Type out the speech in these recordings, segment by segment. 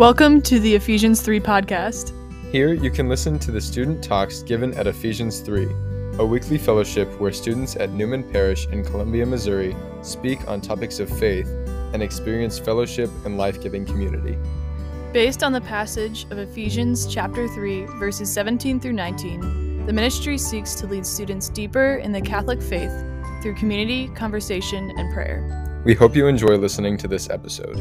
Welcome to the Ephesians 3 podcast. Here you can listen to the student talks given at Ephesians 3, a weekly fellowship where students at Newman Parish in Columbia, Missouri speak on topics of faith and experience fellowship and life giving community. Based on the passage of Ephesians chapter 3, verses 17 through 19, the ministry seeks to lead students deeper in the Catholic faith through community, conversation, and prayer. We hope you enjoy listening to this episode.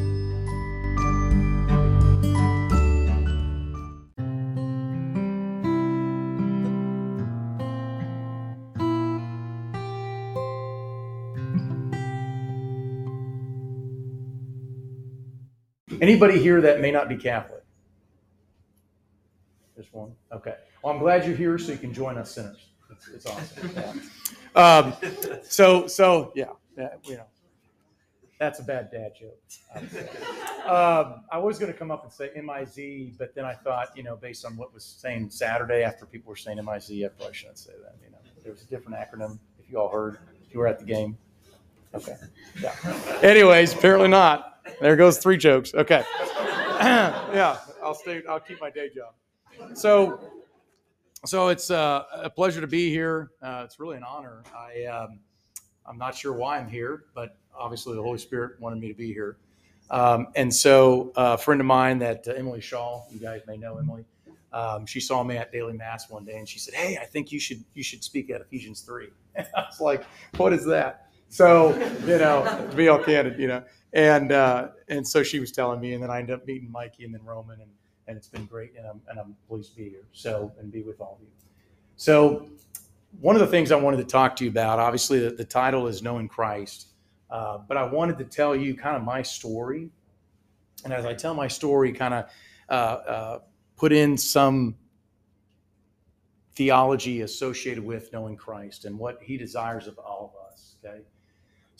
Anybody here that may not be Catholic? Just one? Okay. Well, I'm glad you're here so you can join us sinners. It's, it's awesome. Yeah. Um, so, so yeah, yeah, you know, that's a bad dad joke. Um, I was going to come up and say MIZ, but then I thought, you know, based on what was saying Saturday after people were saying MIZ, I probably shouldn't say that. You know, there was a different acronym. If you all heard, if you were at the game. Okay. Yeah. Anyways, apparently not. There goes three jokes. Okay. yeah, I'll stay. I'll keep my day job. So, so it's uh, a pleasure to be here. Uh, it's really an honor. I um, I'm not sure why I'm here, but obviously the Holy Spirit wanted me to be here. Um, and so, uh, a friend of mine that uh, Emily Shaw, you guys may know Emily. Um, she saw me at daily mass one day, and she said, "Hey, I think you should you should speak at Ephesians 3. I was like, "What is that?" So, you know, to be all candid, you know, and uh, and so she was telling me, and then I ended up meeting Mikey and then Roman, and and it's been great, and I'm and I'm pleased to be here. So and be with all of you. So one of the things I wanted to talk to you about, obviously, the, the title is knowing Christ, uh, but I wanted to tell you kind of my story, and as I tell my story, kind of uh, uh, put in some theology associated with knowing Christ and what He desires of all of us. Okay.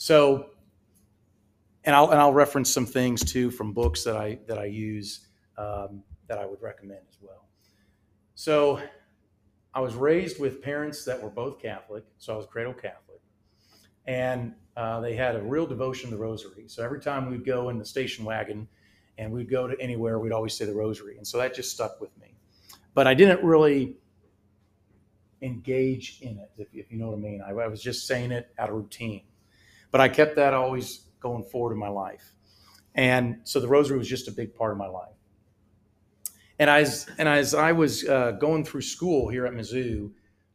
So, and I'll and I'll reference some things too from books that I that I use um, that I would recommend as well. So, I was raised with parents that were both Catholic, so I was cradle Catholic, and uh, they had a real devotion to the Rosary. So every time we'd go in the station wagon and we'd go to anywhere, we'd always say the Rosary, and so that just stuck with me. But I didn't really engage in it, if, if you know what I mean. I, I was just saying it out of routine. But I kept that always going forward in my life. And so the rosary was just a big part of my life. And as and as I was uh, going through school here at Mizzou,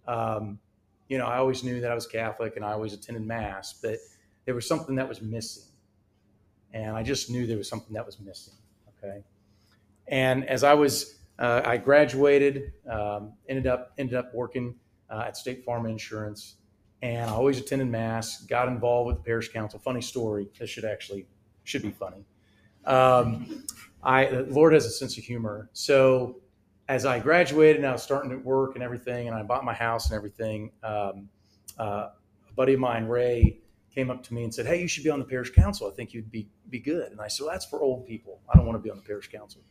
um, you know, I always knew that I was Catholic and I always attended Mass, but there was something that was missing, and I just knew there was something that was missing. Okay, and as I was, uh, I graduated, um, ended up ended up working uh, at State Farm Insurance, and I always attended mass. Got involved with the parish council. Funny story. This should actually should be funny. Um, I the Lord has a sense of humor. So as I graduated and I was starting to work and everything, and I bought my house and everything, um, uh, a buddy of mine, Ray, came up to me and said, "Hey, you should be on the parish council. I think you'd be be good." And I said, well, "That's for old people. I don't want to be on the parish council."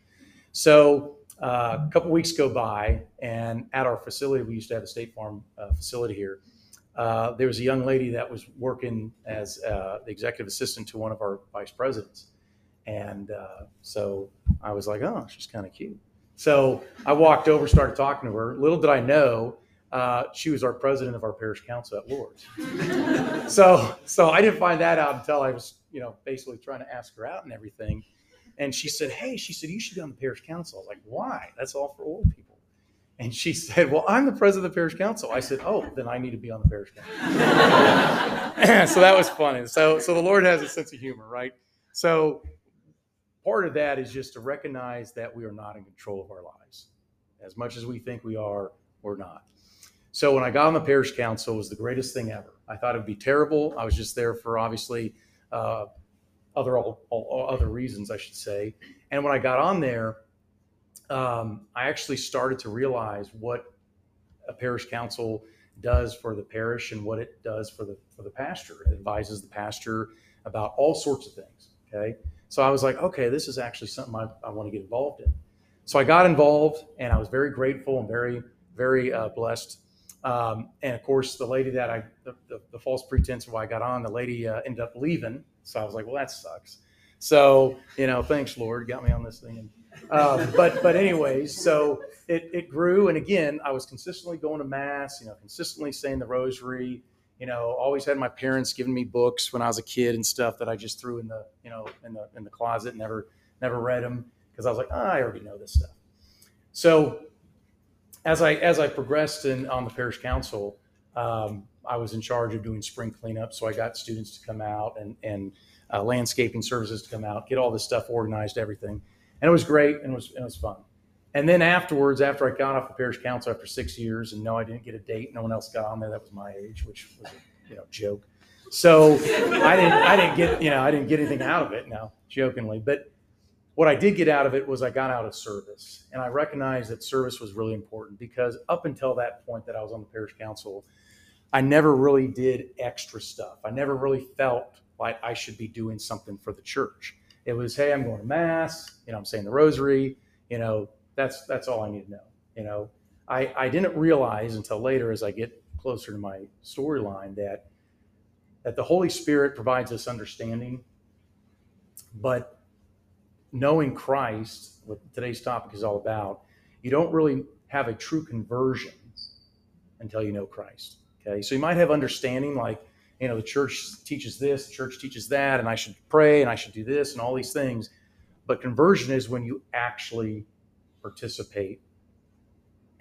So uh, a couple weeks go by, and at our facility, we used to have a State Farm uh, facility here uh, there was a young lady that was working as uh, the executive assistant to one of our vice presidents. And uh, so I was like, oh, she's kind of cute. So I walked over, started talking to her. Little did I know, uh, she was our president of our parish council at Lourdes. so, so I didn't find that out until I was, you know, basically trying to ask her out and everything. And she said, "Hey, she said you should be on the parish council." I was like, "Why? That's all for old people." And she said, Well, I'm the president of the parish council. I said, Oh, then I need to be on the parish council. so that was funny. So, so the Lord has a sense of humor, right? So part of that is just to recognize that we are not in control of our lives. As much as we think we are, we're not. So when I got on the parish council, it was the greatest thing ever. I thought it would be terrible. I was just there for obviously uh, other all, all, other reasons, I should say. And when I got on there, um, I actually started to realize what a parish council does for the parish and what it does for the for the pastor. It advises the pastor about all sorts of things. Okay, so I was like, okay, this is actually something I, I want to get involved in. So I got involved, and I was very grateful and very very uh, blessed. Um, and of course, the lady that I the, the, the false pretense of why I got on, the lady uh, ended up leaving. So I was like, well, that sucks. So you know, thanks Lord, got me on this thing. Um, but but anyways, so it, it grew, and again, I was consistently going to mass, you know, consistently saying the rosary, you know, always had my parents giving me books when I was a kid and stuff that I just threw in the you know in the in the closet, never never read them because I was like, oh, I already know this stuff. So as I as I progressed in on the parish council, um, I was in charge of doing spring cleanup. So I got students to come out and and uh, landscaping services to come out, get all this stuff organized, everything, and it was great and it was it was fun. And then afterwards, after I got off the parish council after six years, and no, I didn't get a date. No one else got on there that was my age, which was a you know joke. So I didn't I didn't get you know I didn't get anything out of it. Now jokingly, but what I did get out of it was I got out of service, and I recognized that service was really important because up until that point that I was on the parish council, I never really did extra stuff. I never really felt like I should be doing something for the church. It was, hey, I'm going to mass, you know, I'm saying the rosary, you know, that's that's all I need to know. You know, I, I didn't realize until later as I get closer to my storyline that that the Holy Spirit provides us understanding, but knowing Christ, what today's topic is all about, you don't really have a true conversion until you know Christ. Okay, so you might have understanding like, you know, the church teaches this, the church teaches that, and I should pray and I should do this and all these things. But conversion is when you actually participate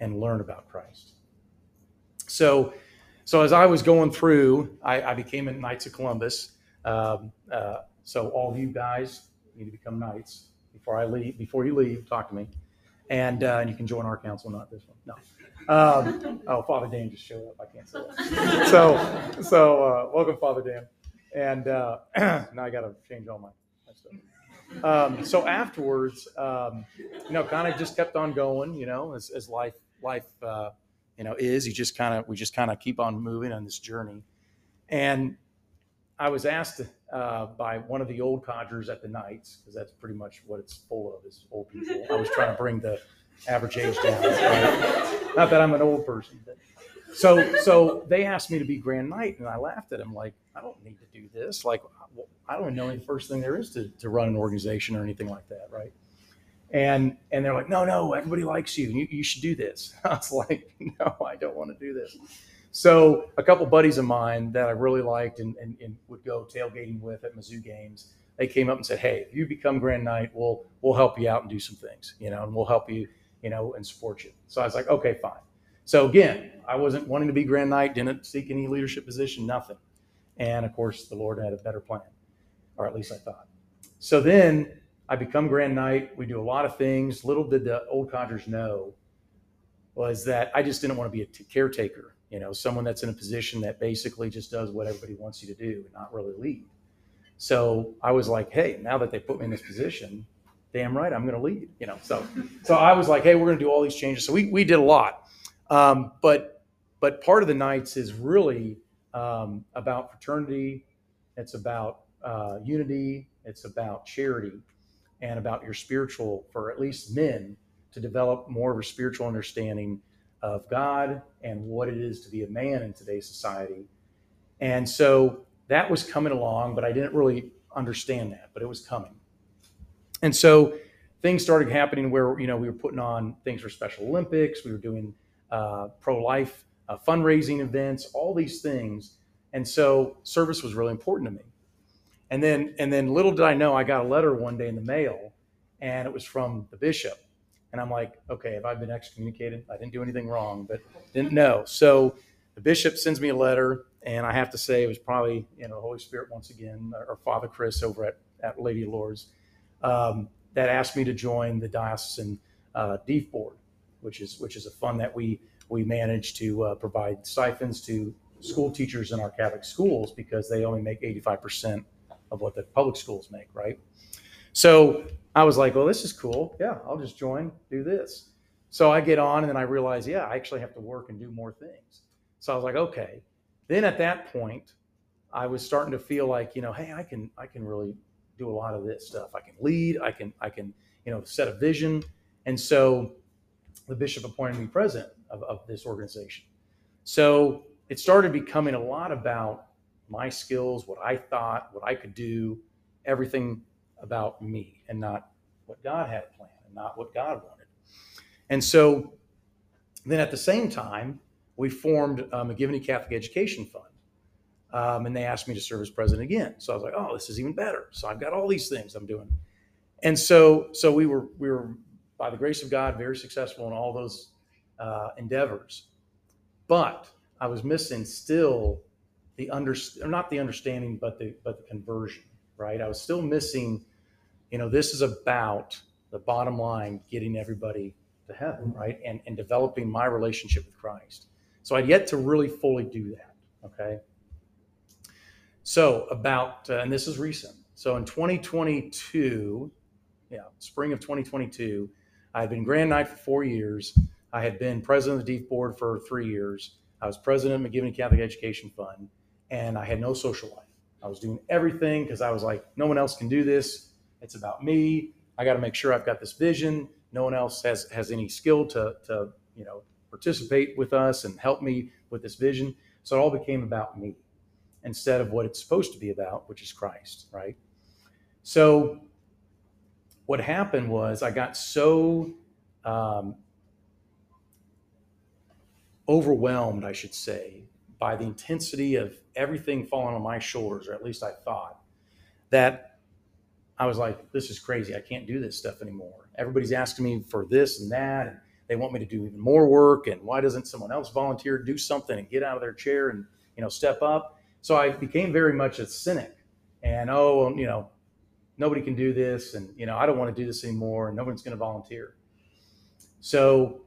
and learn about Christ. So, so as I was going through, I, I became a Knights of Columbus. Um, uh, so all of you guys need to become knights before I leave. Before you leave, talk to me, and uh, and you can join our council, not this one. No. Um, oh, Father Dan just showed up. I can't say that. So, so uh, welcome, Father Dan. And uh, now I got to change all my, my stuff. Um, so afterwards, um, you know, kind of just kept on going. You know, as, as life life uh, you know is. You just kind of we just kind of keep on moving on this journey. And I was asked uh, by one of the old codgers at the Knights, because that's pretty much what it's full of is old people. I was trying to bring the average age down. Right? Not that I'm an old person, but so so they asked me to be Grand Knight, and I laughed at them like, I don't need to do this. Like, I don't know any first thing there is to, to run an organization or anything like that, right? And and they're like, no, no, everybody likes you. You, you should do this. I was like, no, I don't want to do this. So a couple buddies of mine that I really liked and, and, and, would go tailgating with at Mizzou games, they came up and said, "Hey, if you become Grand Knight, we'll we'll help you out and do some things, you know, and we'll help you, you know, and support you." So I was like, "Okay, fine." So again, I wasn't wanting to be Grand Knight, didn't seek any leadership position, nothing. And of course, the Lord had a better plan, or at least I thought. So then I become Grand Knight. We do a lot of things. Little did the old codgers know was that I just didn't want to be a caretaker you know, someone that's in a position that basically just does what everybody wants you to do and not really lead. So I was like, hey, now that they put me in this position, damn right, I'm going to lead. You know, so so I was like, hey, we're going to do all these changes. So we we did a lot, um, but but part of the Knights is really um, about fraternity. It's about uh, unity. It's about charity, and about your spiritual for at least men to develop more of a spiritual understanding of God and what it is to be a man in today's society. And so that was coming along, but I didn't really understand that, but it was coming. And so things started happening where, you know, we were putting on things for Special Olympics, we were doing uh, pro life uh, fundraising events, all these things. And so service was really important to me. And then, and then little did I know, I got a letter one day in the mail, and it was from the bishop and I'm like, okay, have I been excommunicated? I didn't do anything wrong, but didn't know. So the bishop sends me a letter, and I have to say it was probably, you know, the Holy Spirit once again, or Father Chris over at, at Lady Lourdes, um, that asked me to join the diocesan uh, DEEF board, which is which is a fund that we we manage to uh, provide stipends to school teachers in our Catholic schools because they only make 85% of what the public schools make, right? So I was like, well, this is cool. Yeah, I'll just join, do this. So I get on and then I realize, yeah, I actually have to work and do more things. So I was like, okay. Then at that point, I was starting to feel like, you know, hey, I can I can really do a lot of this stuff. I can lead, I can I can, you know, set a vision. And so the bishop appointed me president of, of this organization. So it started becoming a lot about my skills, what I thought, what I could do, everything about me and not what God had planned and not what God wanted. And so then at the same time, we formed a McGivney Catholic Education Fund. Um, and they asked me to serve as president again. So I was like, oh, this is even better. So I've got all these things I'm doing. And so, so we were, we were, by the grace of God, very successful in all those uh, endeavors. But I was missing still the under, not the understanding, but the, but the conversion, right? I was still missing, you know, this is about the bottom line, getting everybody to heaven, right? And, and developing my relationship with Christ. So I'd yet to really fully do that. Okay. So about, uh, and this is recent. So in 2022, yeah, spring of 2022, I had been Grand Knight for four years. I had been president of the Deaf Board for three years. I was president of McGivney Catholic Education Fund, and I had no social life. I was doing everything because I was like, no one else can do this. It's about me. I got to make sure I've got this vision. No one else has has any skill to to you know participate with us and help me with this vision. So it all became about me instead of what it's supposed to be about, which is Christ, right? So what happened was I got so um, overwhelmed, I should say, by the intensity of everything falling on my shoulders, or at least I thought, that I was like, this is crazy. I can't do this stuff anymore. Everybody's asking me for this and that. And they want me to do even more work. And why doesn't someone else volunteer do something and get out of their chair and, you know, step up? So I became very much a cynic and, oh, you know, nobody can do this. And, you know, I don't want to do this anymore. And no one's going to volunteer. So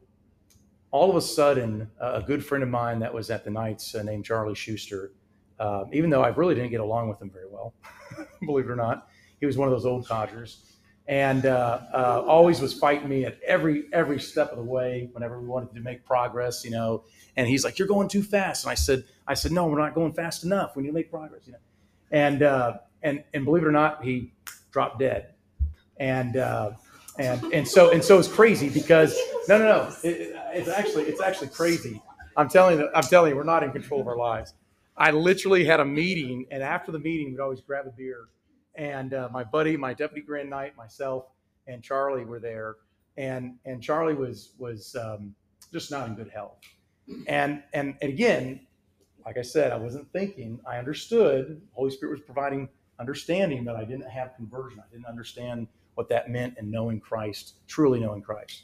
all of a sudden, a good friend of mine that was at the Knights uh, named Charlie Schuster, uh, even though I really didn't get along with him very well, believe it or not, he was one of those old codgers and uh, uh, always was fighting me at every every step of the way whenever we wanted to make progress you know. And he's like you're going too fast. And i said i said no we're not going fast enough. We need to make progress you know. And uh, and and believe it or not he dropped dead. And uh, and and so and so it's crazy because no no no it, it's actually it's actually crazy. I'm telling you i'm telling you we're not in control of our lives. I literally had a meeting and after the meeting we'd always grab a beer and uh, my buddy, my deputy grand knight, myself, and Charlie were there, and and Charlie was was um, just not in good health, and and and again, like I said, I wasn't thinking. I understood. Holy Spirit was providing understanding, but I didn't have conversion. I didn't understand what that meant in knowing Christ, truly knowing Christ.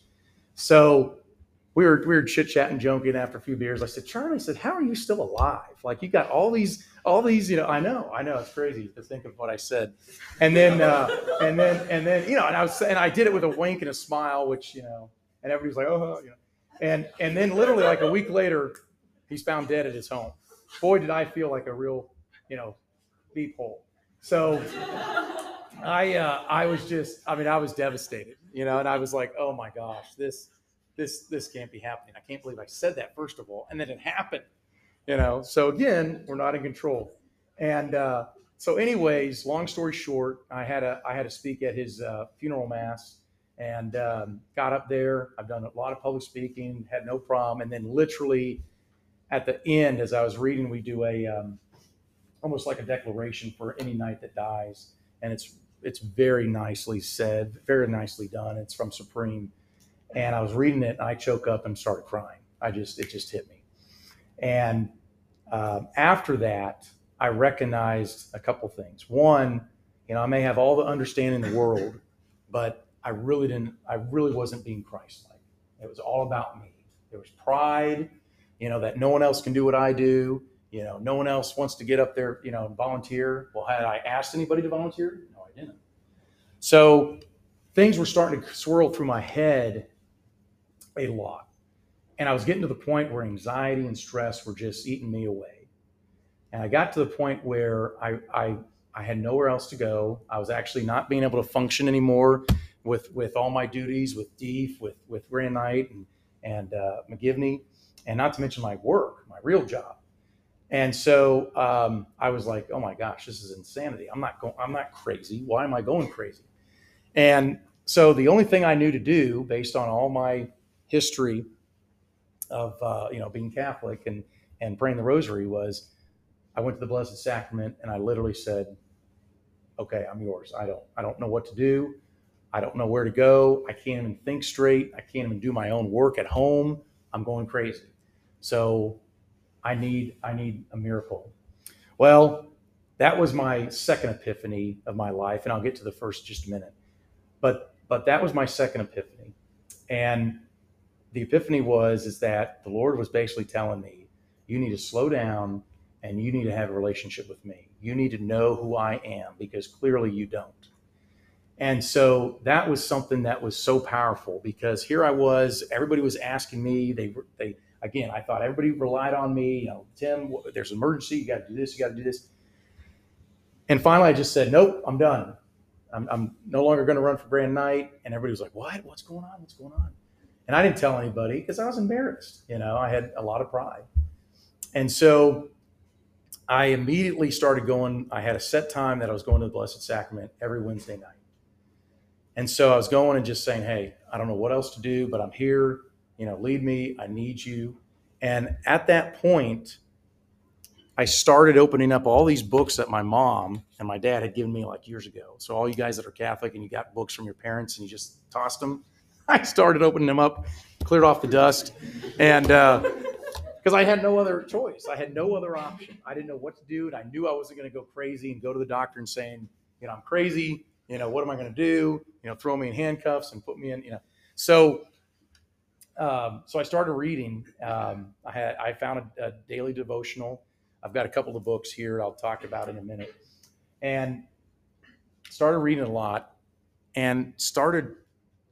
So we were we were chit chatting, joking after a few beers. I said, Charlie, I said, how are you still alive? Like you got all these, all these, you know. I know, I know, it's crazy to think of what I said. And then, uh, and then, and then, you know, and I was, and I did it with a wink and a smile, which you know, and everybody's like, oh, you know, and and then literally like a week later, he's found dead at his home. Boy, did I feel like a real, you know, deep hole. So. I uh, I was just I mean I was devastated, you know, and I was like, oh my gosh, this this this can't be happening. I can't believe I said that first of all, and then it happened. You know, so again, we're not in control. And uh, so, anyways, long story short, I had a I had to speak at his uh, funeral mass, and um, got up there. I've done a lot of public speaking, had no problem. And then, literally, at the end, as I was reading, we do a um, almost like a declaration for any knight that dies, and it's it's very nicely said, very nicely done. It's from Supreme and I was reading it and I choke up and started crying. I just it just hit me. And um, after that, I recognized a couple things. One, you know, I may have all the understanding in the world, but I really didn't. I really wasn't being Christ-like. It was all about me. There was pride, you know, that no one else can do what I do. You know, no one else wants to get up there, you know, and volunteer. Well, had I asked anybody to volunteer? No, I didn't. So things were starting to swirl through my head a lot. And I was getting to the point where anxiety and stress were just eating me away. And I got to the point where I, I, I had nowhere else to go. I was actually not being able to function anymore with, with all my duties, with Deef, with, with Grand Knight and, and uh, McGivney, and not to mention my work, my real job. And so um, I was like, "Oh my gosh, this is insanity! I'm not going. I'm not crazy. Why am I going crazy?" And so the only thing I knew to do, based on all my history of uh, you know being Catholic and and praying the Rosary was I went to the Blessed Sacrament and I literally said, "Okay, I'm yours. I don't I don't know what to do. I don't know where to go. I can't even think straight. I can't even do my own work at home. I'm going crazy. So I need I need a miracle. Well, that was my second epiphany of my life, and I'll get to the first just a minute. But but that was my second epiphany, and the epiphany was is that the Lord was basically telling me, you need to slow down and you need to have a relationship with me. You need to know who I am because clearly you don't. And so that was something that was so powerful because here I was, everybody was asking me, they they again, I thought everybody relied on me, you know, Tim, there's an emergency, you got to do this, you got to do this. And finally I just said, nope, I'm done. I'm, I'm no longer going to run for Grand Knight. And everybody was like, what? What's going on? What's going on? And I didn't tell anybody because I was embarrassed. You know, I had a lot of pride. And so I immediately started going. I had a set time that I was going to the Blessed Sacrament every Wednesday night. And so I was going and just saying, hey, I don't know what else to do, but I'm here. You know, lead me. I need you. And at that point, I started opening up all these books that my mom and my dad had given me like years ago. So all you guys that are Catholic and you got books from your parents and you just tossed them, I started opening them up, cleared off the dust, and because uh, I had no other choice, I had no other option. I didn't know what to do, and I knew I wasn't going to go crazy and go to the doctor and saying, you know, I'm crazy. You know, what am I going to do? You know, throw me in handcuffs and put me in. You know, so um, so I started reading. Um, I had I found a, a daily devotional. I've got a couple of books here I'll talk about in a minute, and started reading a lot, and started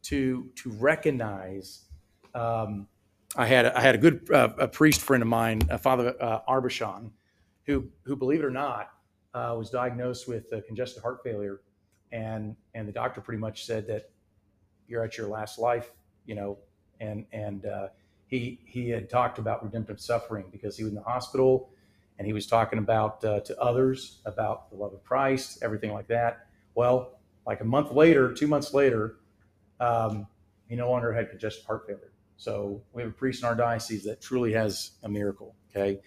to to recognize. Um, I had I had a good uh, a priest friend of mine, uh, Father uh, who who believe it or not uh, was diagnosed with congestive heart failure, and and the doctor pretty much said that you're at your last life, you know, and and uh, he he had talked about redemptive suffering because he was in the hospital, and he was talking about uh, to others about the love of Christ, everything like that. Well, like a month later, two months later, um, he no longer had congestive heart failure. So we have a priest in our diocese that truly has a miracle. Okay.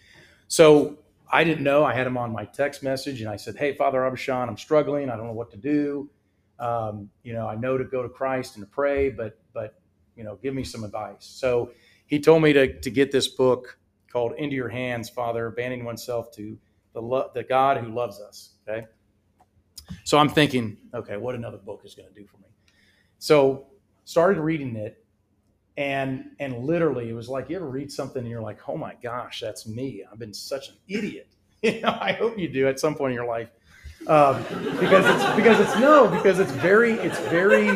So I didn't know. I had him on my text message and I said, Hey, Father Abishan, I'm struggling. I don't know what to do. Um, you know, I know to go to Christ and to pray, but, but, you know, give me some advice. So he told me to, to get this book called Into Your Hands, Father, abandoning oneself to the, lo- the God who loves us. Okay. So I'm thinking, okay, what another book is going to do for me. So started reading it, and and literally it was like you ever read something and you're like, oh my gosh, that's me. I've been such an idiot. You know, I hope you do at some point in your life, um, because it's because it's no because it's very it's very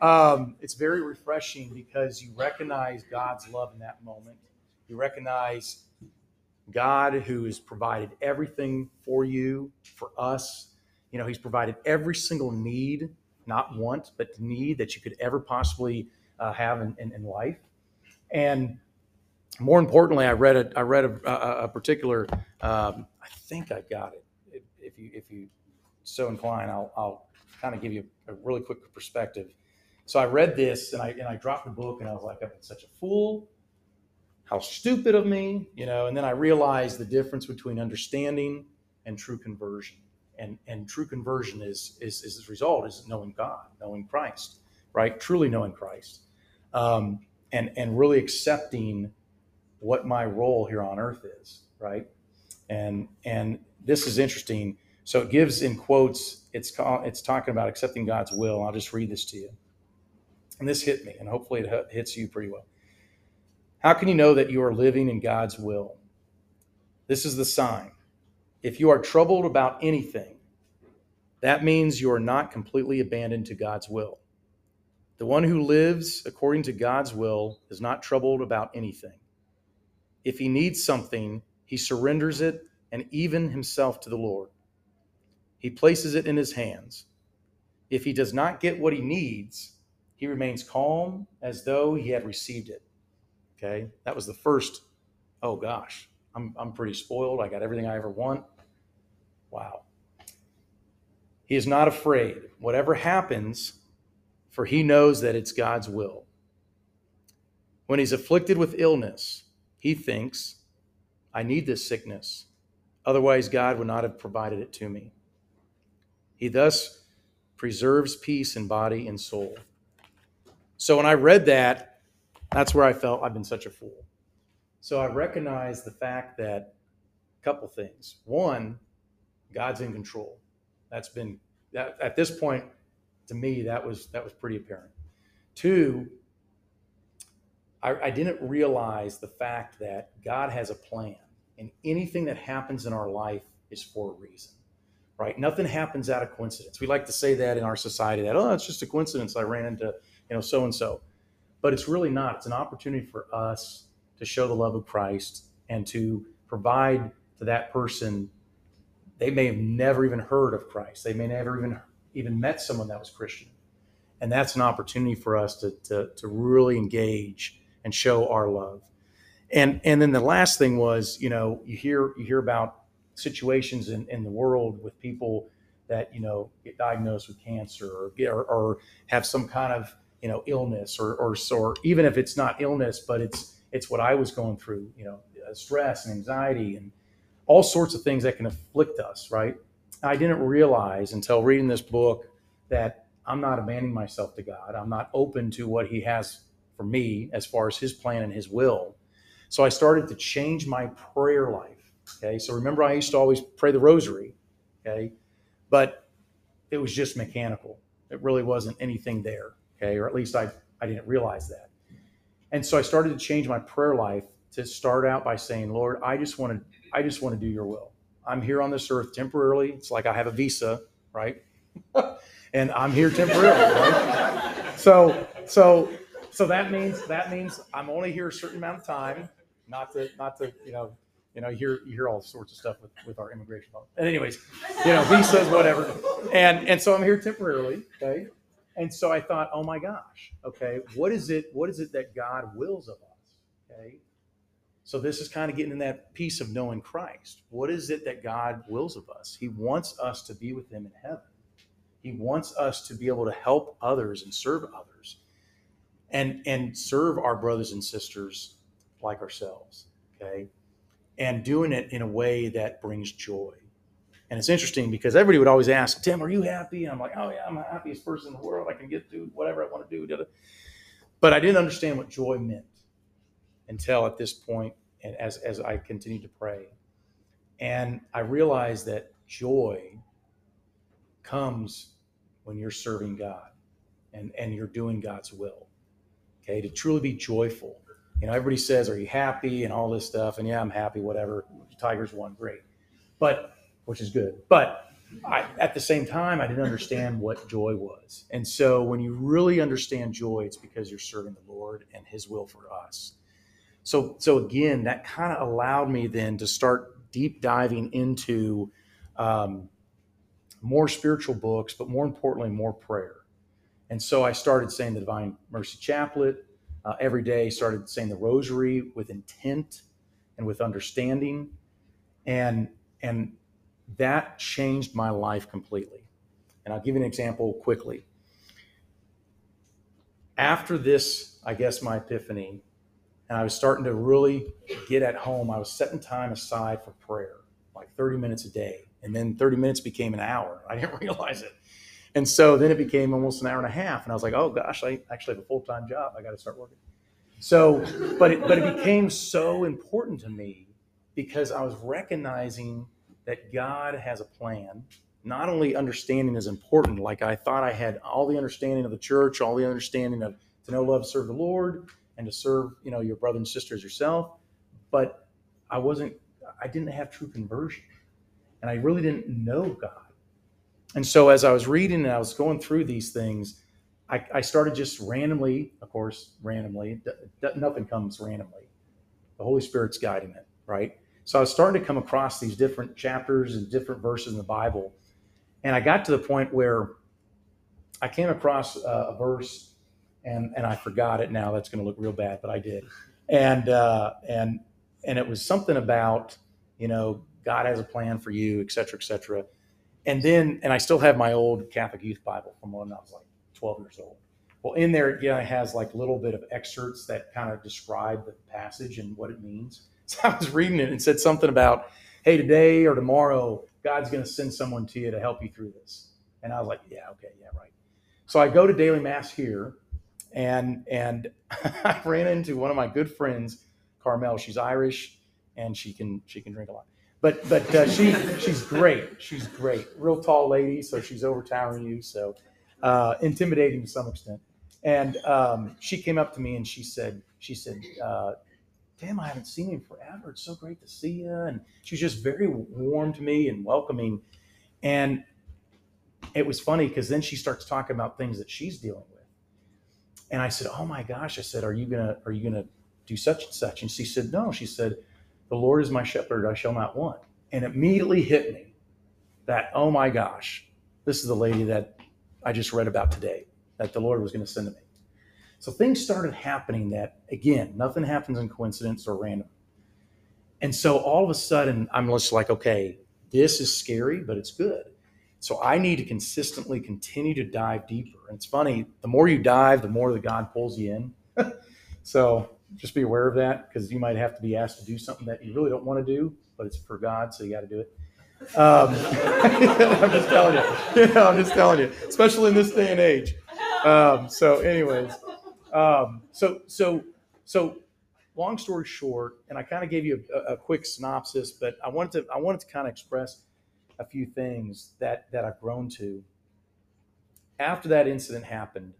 um, it's very refreshing because you recognize God's love in that moment. You recognize God who has provided everything for you, for us. You know, He's provided every single need not want, but need that you could ever possibly uh, have in, in, in, life. And more importantly, I read a, I read a, a, a particular, um, I think I got it. If, if, you, if you so inclined, I'll, I'll kind of give you a really quick perspective. So I read this and I, and I dropped the book and I was like, I've been such a fool. How stupid of me, you know, and then I realized the difference between understanding and true conversion and and true conversion is is is the result is knowing God, knowing Christ, right? Truly knowing Christ, um, and and really accepting what my role here on earth is, right? And and this is interesting. So it gives in quotes. It's called, it's talking about accepting God's will. I'll just read this to you. And this hit me, and hopefully it hits you pretty well. How can you know that you are living in God's will? This is the sign. If you are troubled about anything, that means you are not completely abandoned to God's will. The one who lives according to God's will is not troubled about anything. If he needs something, he surrenders it and even himself to the Lord. He places it in his hands. If he does not get what he needs, he remains calm as though he had received it. Okay, that was the first. Oh gosh, I'm, I'm pretty spoiled. I got everything I ever want. Wow. He is not afraid. Whatever happens, for he knows that it's God's will. When he's afflicted with illness, he thinks, I need this sickness. Otherwise, God would not have provided it to me. He thus preserves peace in body and soul. So when I read that, that's where I felt I've been such a fool. So I recognize the fact that a couple things. One, God's in control. That's been that at this point to me that was that was pretty apparent. Two, I, I didn't realize the fact that God has a plan, and anything that happens in our life is for a reason right? Nothing happens out of coincidence. We like to say that in our society that, oh, it's just a coincidence I ran into, you know, so and so. But it's really not. It's an opportunity for us to show the love of Christ and to provide to that person. They may have never even heard of Christ. They may never even even met someone that was Christian. And that's an opportunity for us to, to, to really engage and show our love. And and then the last thing was, you know, you hear you hear about situations in, in the world with people that you know get diagnosed with cancer or, get, or, or have some kind of you know illness or, or or even if it's not illness but it's it's what I was going through you know stress and anxiety and all sorts of things that can afflict us right I didn't realize until reading this book that I'm not abandoning myself to God I'm not open to what he has for me as far as his plan and his will so I started to change my prayer life Okay. So remember, I used to always pray the rosary. Okay. But it was just mechanical. It really wasn't anything there. Okay. Or at least I, I didn't realize that. And so I started to change my prayer life to start out by saying, Lord, I just want to, I just want to do your will. I'm here on this earth temporarily. It's like I have a visa, right? and I'm here temporarily, right? So, so, so that means that means I'm only here a certain amount of time. Not to, not to, you know, you know, hear you hear all sorts of stuff with, with our immigration law. And anyways, you know, visas, whatever. And and so I'm here temporarily, okay. And so I thought, oh my gosh, okay, what is it? What is it that God wills of us? Okay. So this is kind of getting in that piece of knowing Christ. What is it that God wills of us? He wants us to be with Him in heaven. He wants us to be able to help others and serve others, and and serve our brothers and sisters like ourselves. Okay and doing it in a way that brings joy. And it's interesting because everybody would always ask, Tim, are you happy? And I'm like, oh, yeah, I'm the happiest person in the world. I can get to whatever I want to do. But I didn't understand what joy meant until at this point, and as, as I continued to pray. And I realized that joy comes when you're serving God and, and you're doing God's will. Okay, to truly be joyful you know, everybody says, "Are you happy?" and all this stuff, and yeah, I'm happy. Whatever. Tigers won, great, but which is good. But I, at the same time, I didn't understand what joy was, and so when you really understand joy, it's because you're serving the Lord and His will for us. So, so again, that kind of allowed me then to start deep diving into um, more spiritual books, but more importantly, more prayer. And so I started saying the Divine Mercy Chaplet uh, every day, started saying the rosary with intent and with understanding. And, and that changed my life completely. And I'll give you an example quickly. After this, I guess my epiphany, and I was starting to really get at home, I was setting time aside for prayer, like 30 minutes a day. And then 30 minutes became an hour. I didn't realize it. And so then it became almost an hour and a half. And I was like, oh gosh, I actually have a full time job. I got to start working. So, but it, but it became so important to me because I was recognizing that God has a plan. Not only understanding is important, like I thought I had all the understanding of the church, all the understanding of to know, love, serve the Lord, and to serve, you know, your brother and sisters yourself. But I wasn't, I didn't have true conversion, and I really didn't know God. And so as I was reading and I was going through these things, I, I started just randomly, of course, randomly. D- nothing comes randomly. The Holy Spirit's guiding it, right? So I was starting to come across these different chapters and different verses in the Bible, and I got to the point where I came across uh, a verse, and and I forgot it now. That's going to look real bad, but I did, and uh, and and it was something about you know God has a plan for you, et cetera, et cetera and then and I still have my old Catholic Youth Bible from when I was like 12 years old. Well, in there, yeah, it has like a little bit of excerpts that kind of describe the passage and what it means. So I was reading it and said something about, hey, today or tomorrow, God's going to send someone to you to help you through this. And I was like, yeah, okay, yeah, right. So I go to daily mass here, and and I ran into one of my good friends, Carmel. She's Irish, and she can she can drink a lot. But but uh, she she's great. She's great. Real tall lady, so she's overtowering you. So uh, intimidating to some extent. And um, she came up to me and she said she said. Uh, Damn, I haven't seen you forever. It's so great to see you. And she was just very warm to me and welcoming. And it was funny because then she starts talking about things that she's dealing with. And I said, "Oh my gosh!" I said, "Are you gonna Are you gonna do such and such?" And she said, "No." She said, "The Lord is my shepherd; I shall not want." And it immediately hit me that, "Oh my gosh, this is the lady that I just read about today that the Lord was going to send to me." So things started happening that, again, nothing happens in coincidence or random. And so all of a sudden, I'm just like, okay, this is scary, but it's good. So I need to consistently continue to dive deeper. And it's funny, the more you dive, the more the God pulls you in. so just be aware of that because you might have to be asked to do something that you really don't want to do, but it's for God, so you got to do it. Um, I'm just telling you. I'm just telling you, especially in this day and age. Um, so, anyways, um, so, so, so, long story short, and I kind of gave you a, a, quick synopsis, but I wanted to, I wanted to kind of express a few things that that I've grown to. After that incident happened,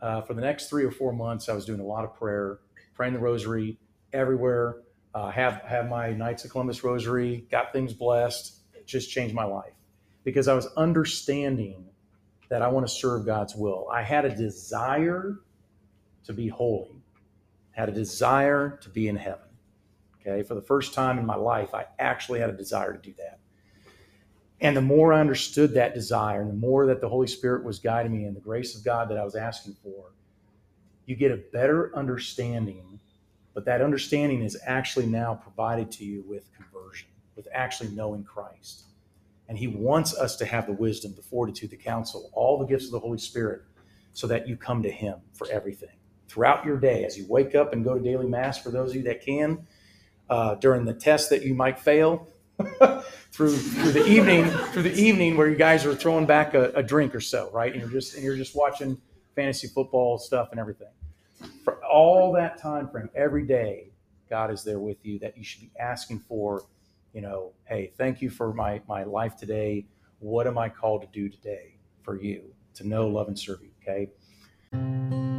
uh, for the next three or four months, I was doing a lot of prayer, praying the rosary everywhere. Uh, have have my Knights of Columbus rosary, got things blessed. Just changed my life because I was understanding that I want to serve God's will. I had a desire to be holy, had a desire to be in heaven. Okay, for the first time in my life, I actually had a desire to do that. And the more I understood that desire, and the more that the Holy Spirit was guiding me and the grace of God that I was asking for, you get a better understanding. But that understanding is actually now provided to you with conversion, with actually knowing Christ. And He wants us to have the wisdom, the fortitude, the counsel, all the gifts of the Holy Spirit, so that you come to Him for everything throughout your day as you wake up and go to daily mass for those of you that can uh, during the test that you might fail through through the evening through the evening where you guys are throwing back a, a, drink or so right? And you're just and you're just watching fantasy football stuff and everything. For all that time frame every day god is there with you that you should be asking for you know hey thank you for my my life today. What am i called to do today for you? To know love and serve you okay